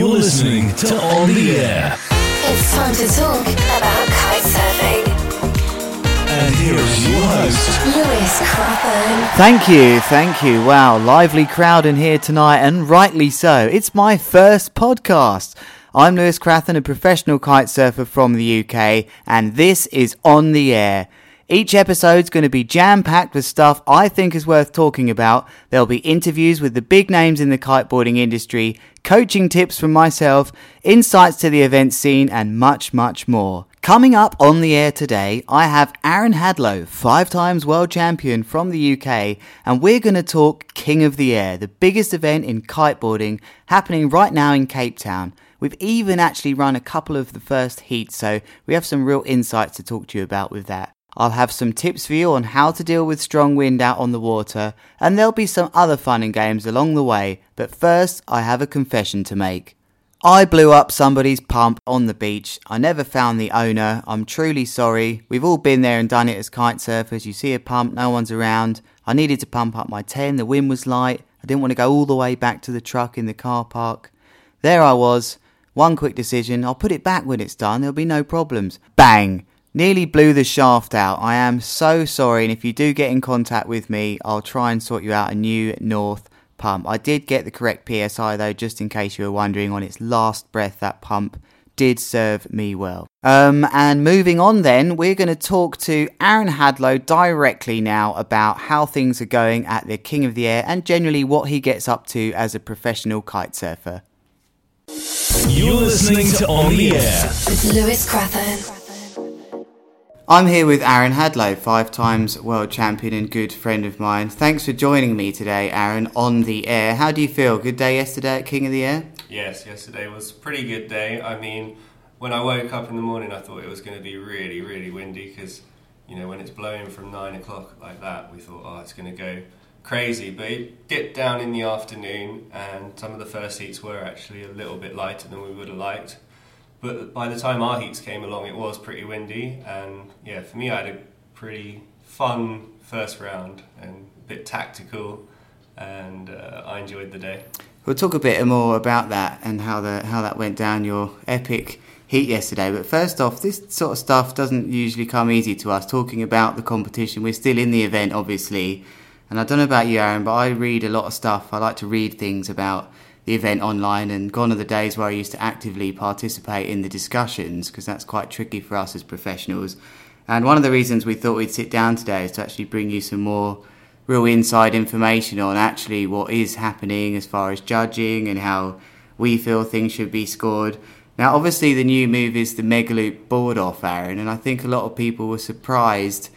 You're listening to On the Air. It's time to talk about kite surfing. And here is your host, Lewis Crathern. Thank you, thank you. Wow, lively crowd in here tonight, and rightly so. It's my first podcast. I'm Lewis Crathern, a professional kite surfer from the UK, and this is On the Air. Each episode's going to be jam packed with stuff I think is worth talking about. There'll be interviews with the big names in the kiteboarding industry, coaching tips from myself, insights to the event scene, and much, much more. Coming up on the air today, I have Aaron Hadlow, five times world champion from the UK, and we're going to talk King of the Air, the biggest event in kiteboarding happening right now in Cape Town. We've even actually run a couple of the first heats, so we have some real insights to talk to you about with that. I'll have some tips for you on how to deal with strong wind out on the water, and there'll be some other fun and games along the way. But first, I have a confession to make. I blew up somebody's pump on the beach. I never found the owner. I'm truly sorry. We've all been there and done it as kite surfers. You see a pump, no one's around. I needed to pump up my 10, the wind was light. I didn't want to go all the way back to the truck in the car park. There I was. One quick decision I'll put it back when it's done, there'll be no problems. Bang! Nearly blew the shaft out. I am so sorry, and if you do get in contact with me, I'll try and sort you out a new North pump. I did get the correct PSI though, just in case you were wondering. On its last breath, that pump did serve me well. Um, and moving on, then we're going to talk to Aaron Hadlow directly now about how things are going at the King of the Air and generally what he gets up to as a professional kite surfer. you're listening to On the Air. With Lewis Crathern. I'm here with Aaron Hadlow, five times world champion and good friend of mine. Thanks for joining me today, Aaron, on the air. How do you feel? Good day yesterday at King of the Air? Yes, yesterday was a pretty good day. I mean, when I woke up in the morning, I thought it was going to be really, really windy because, you know, when it's blowing from nine o'clock like that, we thought, oh, it's going to go crazy. But it dipped down in the afternoon, and some of the first heats were actually a little bit lighter than we would have liked. But by the time our heats came along, it was pretty windy, and yeah, for me, I had a pretty fun first round and a bit tactical, and uh, I enjoyed the day. We'll talk a bit more about that and how the how that went down your epic heat yesterday. But first off, this sort of stuff doesn't usually come easy to us. Talking about the competition, we're still in the event, obviously. And I don't know about you, Aaron, but I read a lot of stuff. I like to read things about the event online, and gone are the days where I used to actively participate in the discussions because that's quite tricky for us as professionals. And one of the reasons we thought we'd sit down today is to actually bring you some more real inside information on actually what is happening as far as judging and how we feel things should be scored. Now, obviously, the new move is the Megaloop board off, Aaron, and I think a lot of people were surprised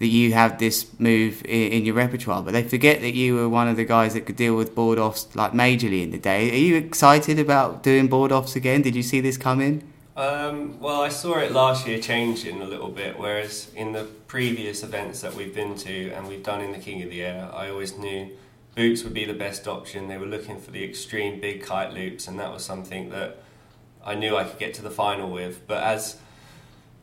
that you have this move in, your repertoire, but they forget that you were one of the guys that could deal with board offs like majorly in the day. Are you excited about doing board offs again? Did you see this coming? Um, well, I saw it last year changing a little bit, whereas in the previous events that we've been to and we've done in the King of the Air, I always knew boots would be the best option. They were looking for the extreme big kite loops, and that was something that I knew I could get to the final with. But as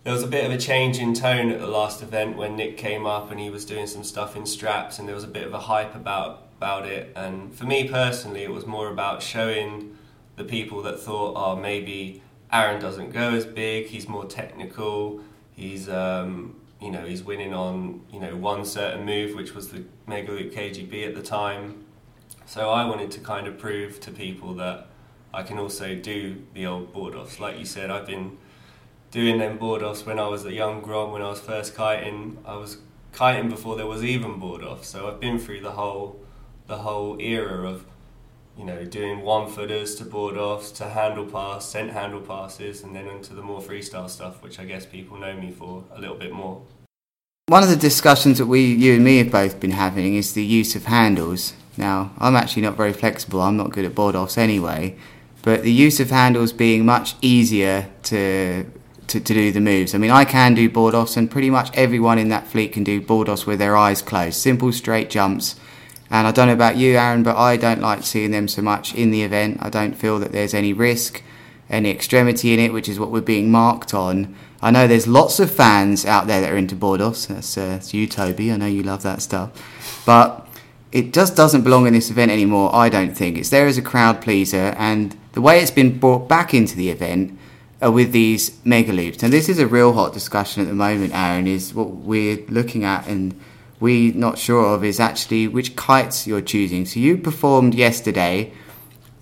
there was a bit of a change in tone at the last event when Nick came up and he was doing some stuff in straps, and there was a bit of a hype about about it. And for me personally, it was more about showing the people that thought, oh, maybe Aaron doesn't go as big. He's more technical. He's um, you know he's winning on you know one certain move, which was the Mega Loop KGB at the time. So I wanted to kind of prove to people that I can also do the old board offs. Like you said, I've been doing them board offs when I was a young grom, when I was first kiting. I was kiting before there was even board off, so I've been through the whole the whole era of you know doing one footers to board offs to handle pass, sent handle passes, and then into the more freestyle stuff, which I guess people know me for a little bit more. One of the discussions that we, you and me, have both been having is the use of handles. Now, I'm actually not very flexible. I'm not good at board offs anyway, but the use of handles being much easier to to, to do the moves. I mean, I can do board offs, and pretty much everyone in that fleet can do board offs with their eyes closed. Simple, straight jumps. And I don't know about you, Aaron, but I don't like seeing them so much in the event. I don't feel that there's any risk, any extremity in it, which is what we're being marked on. I know there's lots of fans out there that are into board offs. That's, uh, that's you, Toby. I know you love that stuff. But it just doesn't belong in this event anymore. I don't think it's there as a crowd pleaser, and the way it's been brought back into the event with these mega loops. And this is a real hot discussion at the moment, Aaron. Is what we're looking at, and we're not sure of is actually which kites you're choosing. So you performed yesterday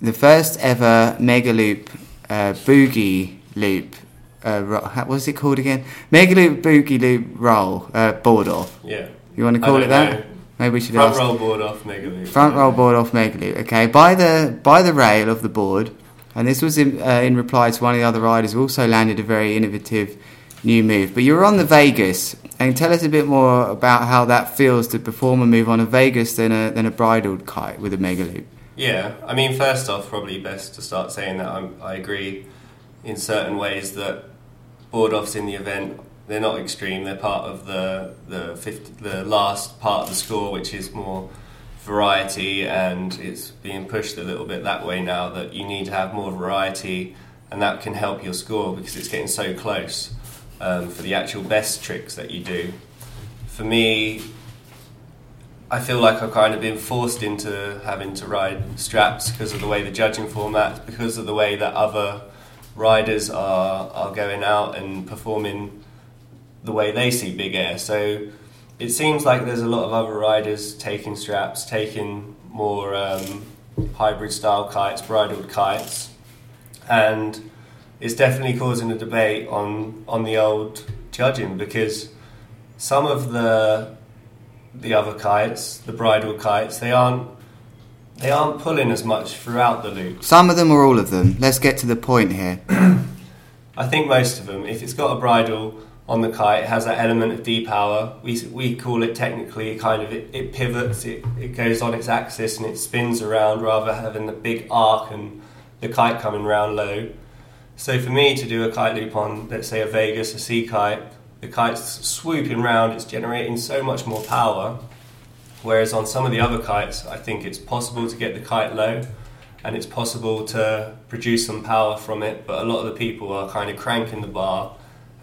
the first ever mega loop uh, boogie loop. Uh, how- what's it called again? Mega loop boogie loop roll uh, board off. Yeah. You want to call it that? know. Maybe we should Front ask. roll board off Mega Loop. Front roll board off Mega Loop. Okay, by the by the rail of the board, and this was in, uh, in reply to one of the other riders who also landed a very innovative new move. But you were on the Vegas, and tell us a bit more about how that feels to perform a move on a Vegas than a than a bridled kite with a Mega Loop. Yeah, I mean, first off, probably best to start saying that I'm, I agree in certain ways that board offs in the event they're not extreme. They're part of the the 50, the last part of the score, which is more variety, and it's being pushed a little bit that way now. That you need to have more variety, and that can help your score because it's getting so close um, for the actual best tricks that you do. For me, I feel like I've kind of been forced into having to ride straps because of the way the judging format, because of the way that other riders are are going out and performing the way they see big air. So it seems like there's a lot of other riders taking straps, taking more um, hybrid style kites, bridled kites, and it's definitely causing a debate on on the old judging because some of the the other kites, the bridle kites, they aren't they aren't pulling as much throughout the loop. Some of them or all of them. Let's get to the point here. I think most of them, if it's got a bridle on the kite, it has that element of depower. We, we call it technically kind of it, it pivots, it, it goes on its axis and it spins around rather having the big arc and the kite coming round low. So for me to do a kite loop on, let's say a Vegas, a C kite, the kite's swooping round, it's generating so much more power. Whereas on some of the other kites, I think it's possible to get the kite low and it's possible to produce some power from it, but a lot of the people are kind of cranking the bar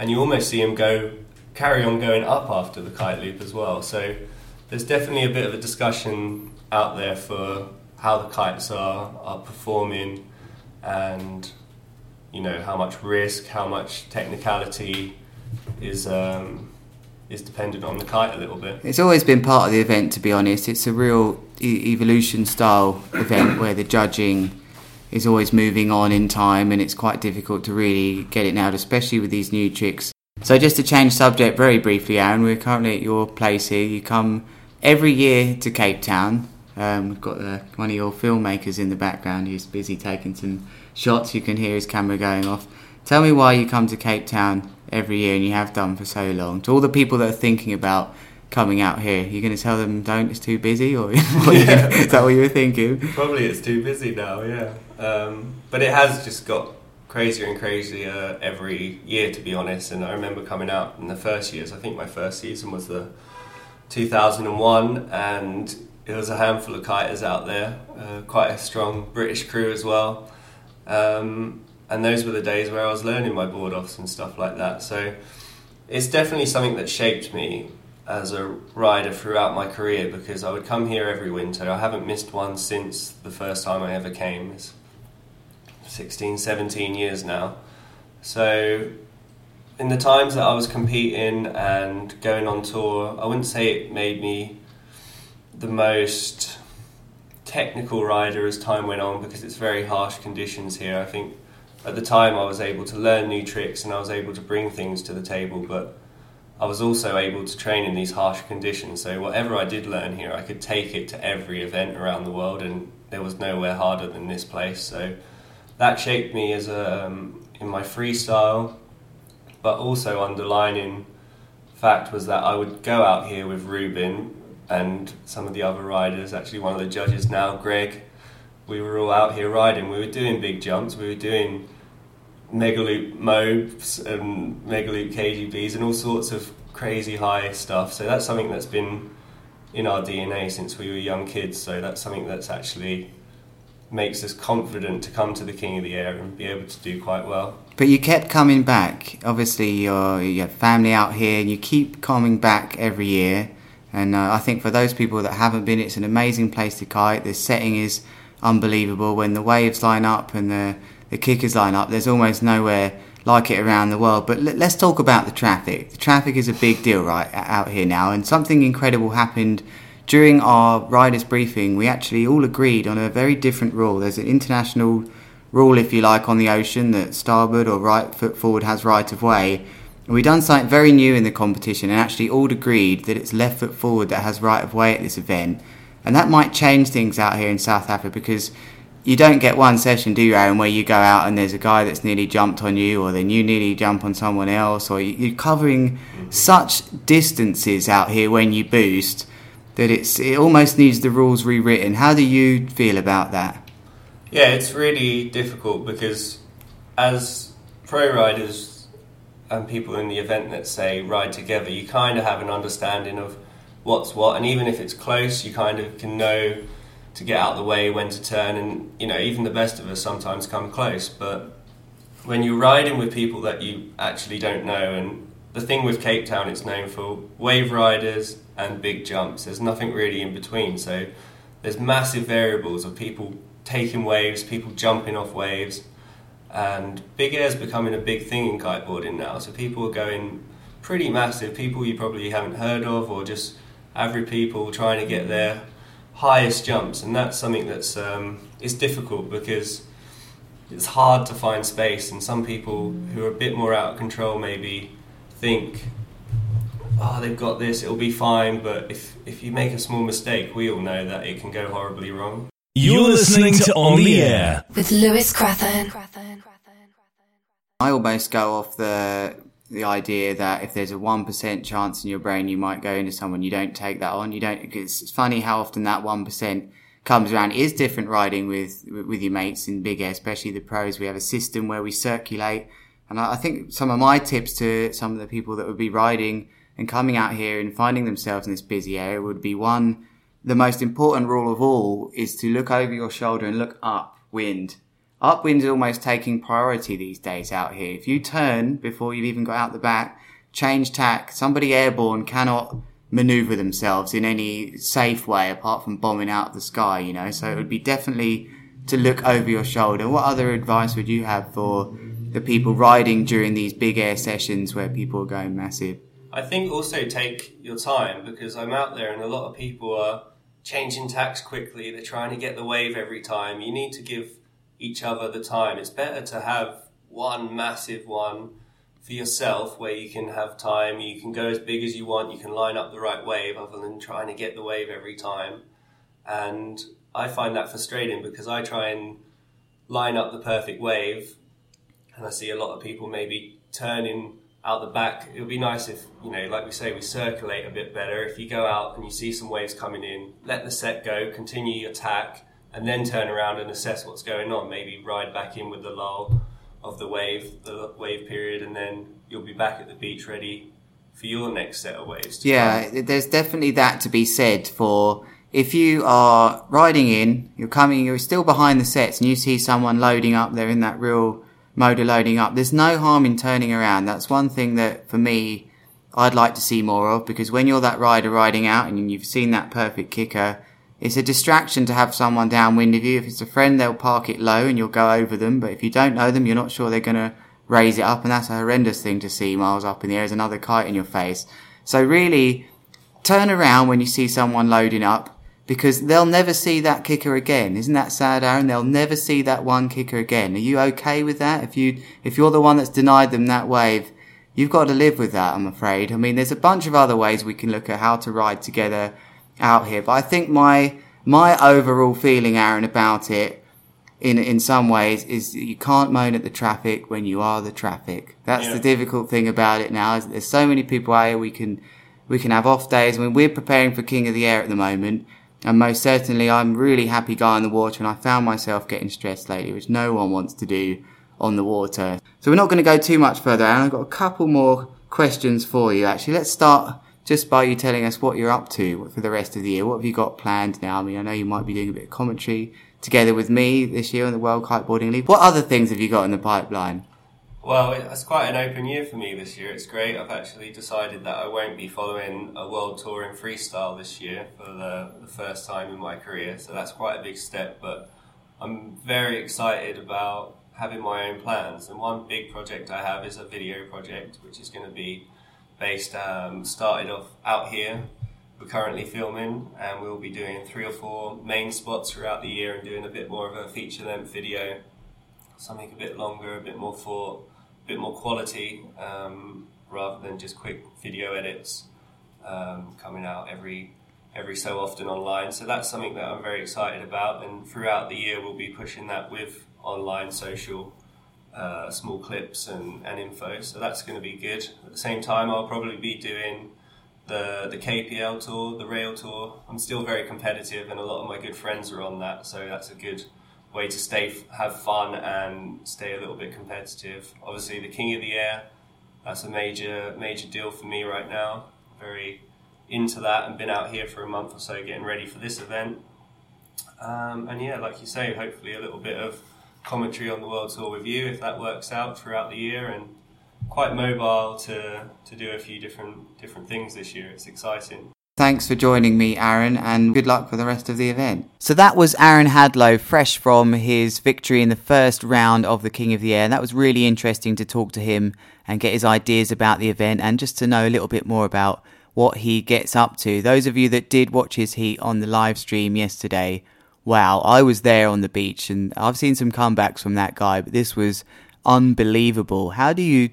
and you almost see them go carry on going up after the kite loop as well. So there's definitely a bit of a discussion out there for how the kites are, are performing and you know how much risk, how much technicality is um, is dependent on the kite a little bit. It's always been part of the event, to be honest. It's a real e- evolution style event where the judging is always moving on in time, and it's quite difficult to really get it nailed, especially with these new tricks. So, just to change subject very briefly, Aaron, we're currently at your place here. You come every year to Cape Town. Um, we've got uh, one of your filmmakers in the background who's busy taking some shots. You can hear his camera going off. Tell me why you come to Cape Town every year and you have done for so long. To all the people that are thinking about coming out here, you're going to tell them don't, it's too busy, or gonna- is that what you were thinking? Probably it's too busy now, yeah. Um, but it has just got crazier and crazier every year, to be honest. And I remember coming out in the first years. I think my first season was the 2001, and it was a handful of kiters out there, uh, quite a strong British crew as well. Um, and those were the days where I was learning my board offs and stuff like that. So it's definitely something that shaped me as a rider throughout my career because I would come here every winter. I haven't missed one since the first time I ever came. It's 16, 17 years now. So in the times that I was competing and going on tour, I wouldn't say it made me the most technical rider as time went on because it's very harsh conditions here. I think at the time I was able to learn new tricks and I was able to bring things to the table, but I was also able to train in these harsh conditions. So whatever I did learn here, I could take it to every event around the world, and there was nowhere harder than this place. So that shaped me as a, um, in my freestyle, but also underlining fact was that I would go out here with Ruben and some of the other riders. Actually, one of the judges now, Greg. We were all out here riding. We were doing big jumps. We were doing megaloop mobs and megaloop KGBs and all sorts of crazy high stuff. So that's something that's been in our DNA since we were young kids. So that's something that's actually makes us confident to come to the King of the Air and be able to do quite well. But you kept coming back. Obviously, you're, you have family out here, and you keep coming back every year. And uh, I think for those people that haven't been, it's an amazing place to kite. The setting is unbelievable. When the waves line up and the, the kickers line up, there's almost nowhere like it around the world. But l- let's talk about the traffic. The traffic is a big deal right out here now, and something incredible happened during our riders briefing. We actually all agreed on a very different rule. There's an international rule, if you like, on the ocean that starboard or right foot forward has right of way. And we done something very new in the competition and actually all agreed that it's left foot forward that has right of way at this event. And that might change things out here in South Africa because you don't get one session, do you, Aaron, where you go out and there's a guy that's nearly jumped on you, or then you nearly jump on someone else, or you're covering such distances out here when you boost that it's it almost needs the rules rewritten. How do you feel about that? Yeah, it's really difficult because as pro riders and people in the event that say ride together, you kind of have an understanding of what's what, and even if it's close, you kind of can know to get out of the way, when to turn, and you know, even the best of us sometimes come close. But when you're riding with people that you actually don't know, and the thing with Cape Town, it's known for wave riders and big jumps. There's nothing really in between. So there's massive variables of people taking waves, people jumping off waves, and big air is becoming a big thing in kiteboarding now. So people are going pretty massive. People you probably haven't heard of, or just average people trying to get their highest jumps, and that's something that's um, is difficult because it's hard to find space, and some people who are a bit more out of control maybe think, "Oh, they've got this; it'll be fine." But if if you make a small mistake, we all know that it can go horribly wrong. You're listening to On the Air. With Lewis Crathern. I almost go off the the idea that if there's a one percent chance in your brain you might go into someone, you don't take that on. You don't. It's funny how often that one percent comes around. It is different riding with with your mates in big air, especially the pros. We have a system where we circulate, and I, think some of my tips to some of the people that would be riding and coming out here and finding themselves in this busy area would be one. The most important rule of all is to look over your shoulder and look up wind. upwind Upwind's almost taking priority these days out here. If you turn before you've even got out the back, change tack, somebody airborne cannot maneuver themselves in any safe way apart from bombing out of the sky, you know. So it would be definitely to look over your shoulder. What other advice would you have for the people riding during these big air sessions where people are going massive? I think also take your time because I'm out there and a lot of people are changing tacks quickly. They're trying to get the wave every time. You need to give each other the time. It's better to have one massive one for yourself where you can have time, you can go as big as you want, you can line up the right wave other than trying to get the wave every time. And I find that frustrating because I try and line up the perfect wave and I see a lot of people maybe turning out the back. It would be nice if, you know, like we say, we circulate a bit better. If you go out and you see some waves coming in, let the set go, continue your attack, and then turn around and assess what's going on. Maybe ride back in with the lull of the wave, the wave period, and then you'll be back at the beach ready for your next set of waves. yeah, come. there's definitely that to be said for if you are riding in, you're coming, you're still behind the sets, and you see someone loading up, they're in that real mode of loading up. There's no harm in turning around. That's one thing that for me, I'd like to see more of because when you're that rider riding out and you've seen that perfect kicker, it's a distraction to have someone downwind of you. If it's a friend, they'll park it low and you'll go over them. But if you don't know them, you're not sure they're going to raise it up. And that's a horrendous thing to see miles up in the air as another kite in your face. So really, turn around when you see someone loading up because they'll never see that kicker again. Isn't that sad, Aaron? They'll never see that one kicker again. Are you okay with that? If you, if you're the one that's denied them that wave, you've got to live with that, I'm afraid. I mean, there's a bunch of other ways we can look at how to ride together out here. But I think my my overall feeling, Aaron, about it in in some ways is you can't moan at the traffic when you are the traffic. That's yeah. the difficult thing about it now. Is there's so many people out here we can we can have off days. I mean, we're preparing for King of the Air at the moment. And most certainly, I'm really happy guy on the water, and I found myself getting stressed lately, which no one wants to do on the water. So we're not going to go too much further, and I've got a couple more questions for you. Actually, let's start just by you telling us what you're up to for the rest of the year. What have you got planned now? I mean, I know you might be doing a bit of commentary together with me this year on the World Kiteboarding League. What other things have you got in the pipeline? Well, it's quite an open year for me this year. It's great. I've actually decided that I won't be following a world tour in freestyle this year for the, the first time in my career. So that's quite a big step, but I'm very excited about having my own plans. And one big project I have is a video project, which is going to be based, um, started off out here. We're currently filming, and we'll be doing three or four main spots throughout the year and doing a bit more of a feature length video, something a bit longer, a bit more thought bit more quality um, rather than just quick video edits um, coming out every every so often online. So that's something that I'm very excited about, and throughout the year we'll be pushing that with online social. Uh, small clips and, and info, so that's going to be good. At the same time, I'll probably be doing the the KPL tour, the rail tour. I'm still very competitive, and a lot of my good friends are on that, so that's a good way to stay, have fun, and stay a little bit competitive. Obviously, the King of the Air, that's a major major deal for me right now. Very into that, and been out here for a month or so getting ready for this event. Um, and yeah, like you say, hopefully a little bit of commentary on the world tour with you if that works out throughout the year and quite mobile to to do a few different different things this year. It's exciting. Thanks for joining me, Aaron, and good luck for the rest of the event. So that was Aaron Hadlow, fresh from his victory in the first round of the King of the Air. And that was really interesting to talk to him and get his ideas about the event and just to know a little bit more about what he gets up to. Those of you that did watch his heat on the live stream yesterday, wow, I was there on the beach and I've seen some comebacks from that guy, but this was unbelievable. How do you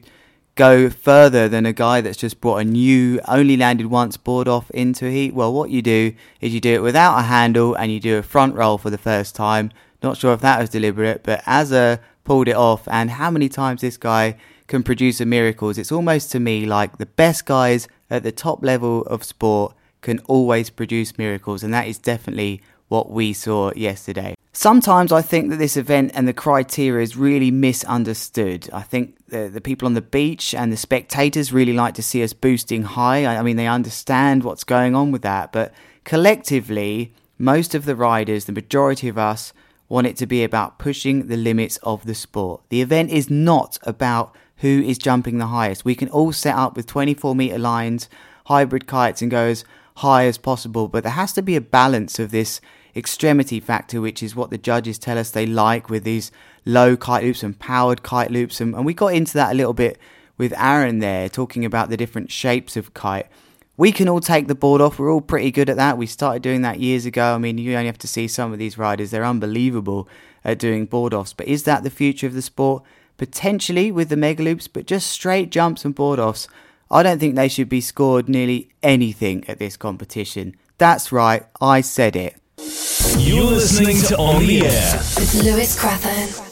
go further than a guy that's just brought a new, only landed once board off into a heat? Well, what you do is you do it without a handle and you do a front roll for the first time. Not sure if that was deliberate, but Azza pulled it off. And how many times this guy can produce a miracles? It's almost to me like the best guys at the top level of sport can always produce miracles, and that is definitely what we saw yesterday. Sometimes I think that this event and the criteria is really misunderstood. I think the, the people on the beach and the spectators really like to see us boosting high. I, I mean, they understand what's going on with that, but collectively, most of the riders, the majority of us, want it to be about pushing the limits of the sport. The event is not about who is jumping the highest. We can all set up with 24 meter lines, hybrid kites, and go as high as possible, but there has to be a balance of this extremity factor, which is what the judges tell us they like with these low kite loops and powered kite loops. And, and we got into that a little bit with Aaron there, talking about the different shapes of kite. We can all take the board off. We're all pretty good at that. We started doing that years ago. I mean, you only have to see some of these riders. They're unbelievable at doing board offs. But is that the future of the sport? Potentially with the mega loops, but just straight jumps and board offs. I don't think they should be scored nearly anything at this competition. That's right, I said it. You're listening to On the Air with Lewis Crathern.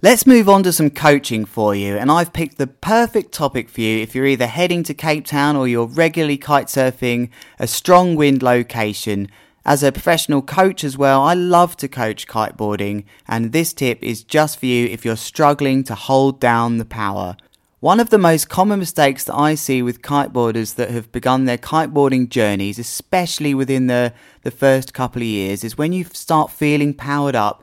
Let's move on to some coaching for you, and I've picked the perfect topic for you if you're either heading to Cape Town or you're regularly kite surfing a strong wind location. As a professional coach as well, I love to coach kiteboarding, and this tip is just for you if you're struggling to hold down the power. One of the most common mistakes that I see with kiteboarders that have begun their kiteboarding journeys, especially within the, the first couple of years, is when you start feeling powered up,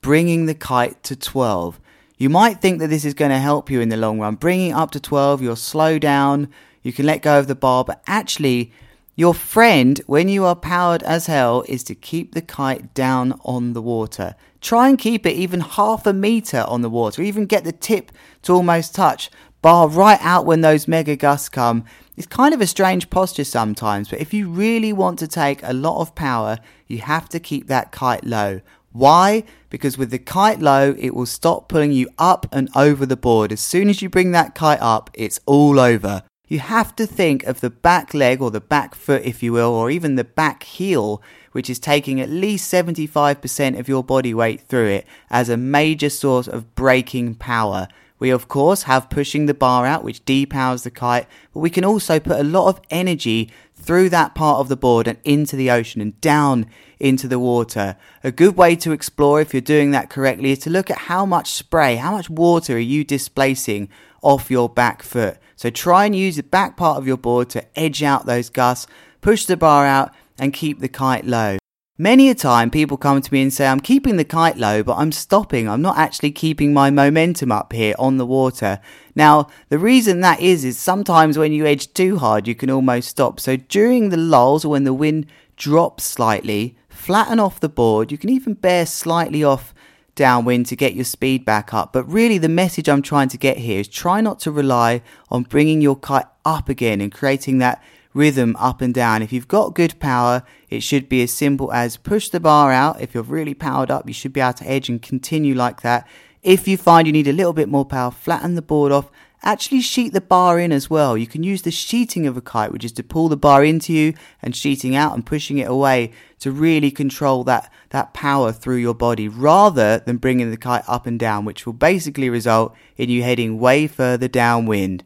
bringing the kite to 12. You might think that this is going to help you in the long run. Bringing up to 12, you'll slow down, you can let go of the bar, but actually, your friend, when you are powered as hell, is to keep the kite down on the water. Try and keep it even half a meter on the water, even get the tip to almost touch bar right out when those mega gusts come. It's kind of a strange posture sometimes, but if you really want to take a lot of power, you have to keep that kite low. Why? Because with the kite low, it will stop pulling you up and over the board. As soon as you bring that kite up, it's all over. You have to think of the back leg or the back foot, if you will, or even the back heel, which is taking at least 75% of your body weight through it, as a major source of braking power. We of course have pushing the bar out, which depowers the kite, but we can also put a lot of energy through that part of the board and into the ocean and down into the water. A good way to explore if you're doing that correctly is to look at how much spray, how much water are you displacing off your back foot. So try and use the back part of your board to edge out those gusts, push the bar out and keep the kite low. Many a time people come to me and say, I'm keeping the kite low, but I'm stopping. I'm not actually keeping my momentum up here on the water. Now, the reason that is, is sometimes when you edge too hard, you can almost stop. So during the lulls or when the wind drops slightly, flatten off the board. You can even bear slightly off downwind to get your speed back up. But really, the message I'm trying to get here is try not to rely on bringing your kite up again and creating that rhythm up and down. If you've got good power, it should be as simple as push the bar out. If you're really powered up, you should be able to edge and continue like that. If you find you need a little bit more power, flatten the board off. Actually, sheet the bar in as well. You can use the sheeting of a kite, which is to pull the bar into you and sheeting out and pushing it away to really control that, that power through your body rather than bringing the kite up and down, which will basically result in you heading way further downwind.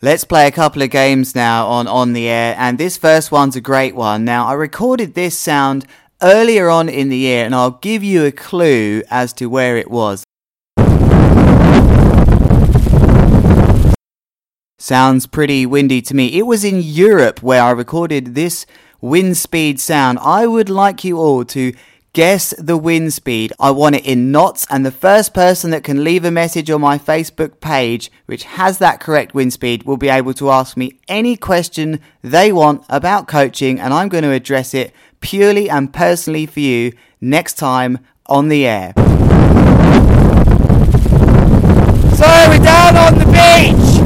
Let's play a couple of games now on On the Air, and this first one's a great one. Now, I recorded this sound earlier on in the year, and I'll give you a clue as to where it was. Sounds pretty windy to me. It was in Europe where I recorded this wind speed sound. I would like you all to Guess the wind speed. I want it in knots, and the first person that can leave a message on my Facebook page which has that correct wind speed will be able to ask me any question they want about coaching, and I'm going to address it purely and personally for you next time on the air. So we're down on the beach.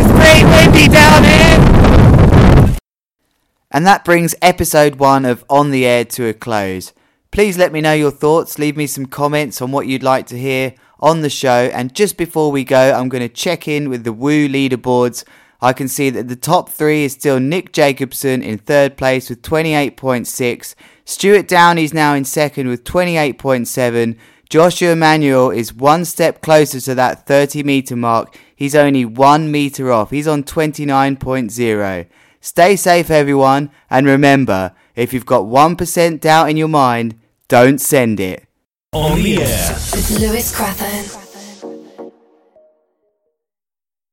It's pretty windy down here. And that brings episode one of On the Air to a close. Please let me know your thoughts. Leave me some comments on what you'd like to hear on the show. And just before we go, I'm going to check in with the Woo leaderboards. I can see that the top three is still Nick Jacobsen in third place with 28.6. Stuart Downey's now in second with 28.7. Joshua Emanuel is one step closer to that 30 meter mark. He's only one meter off. He's on 29.0. Stay safe, everyone, and remember if you've got 1% doubt in your mind, don't send it. On the air. With Lewis Crathern.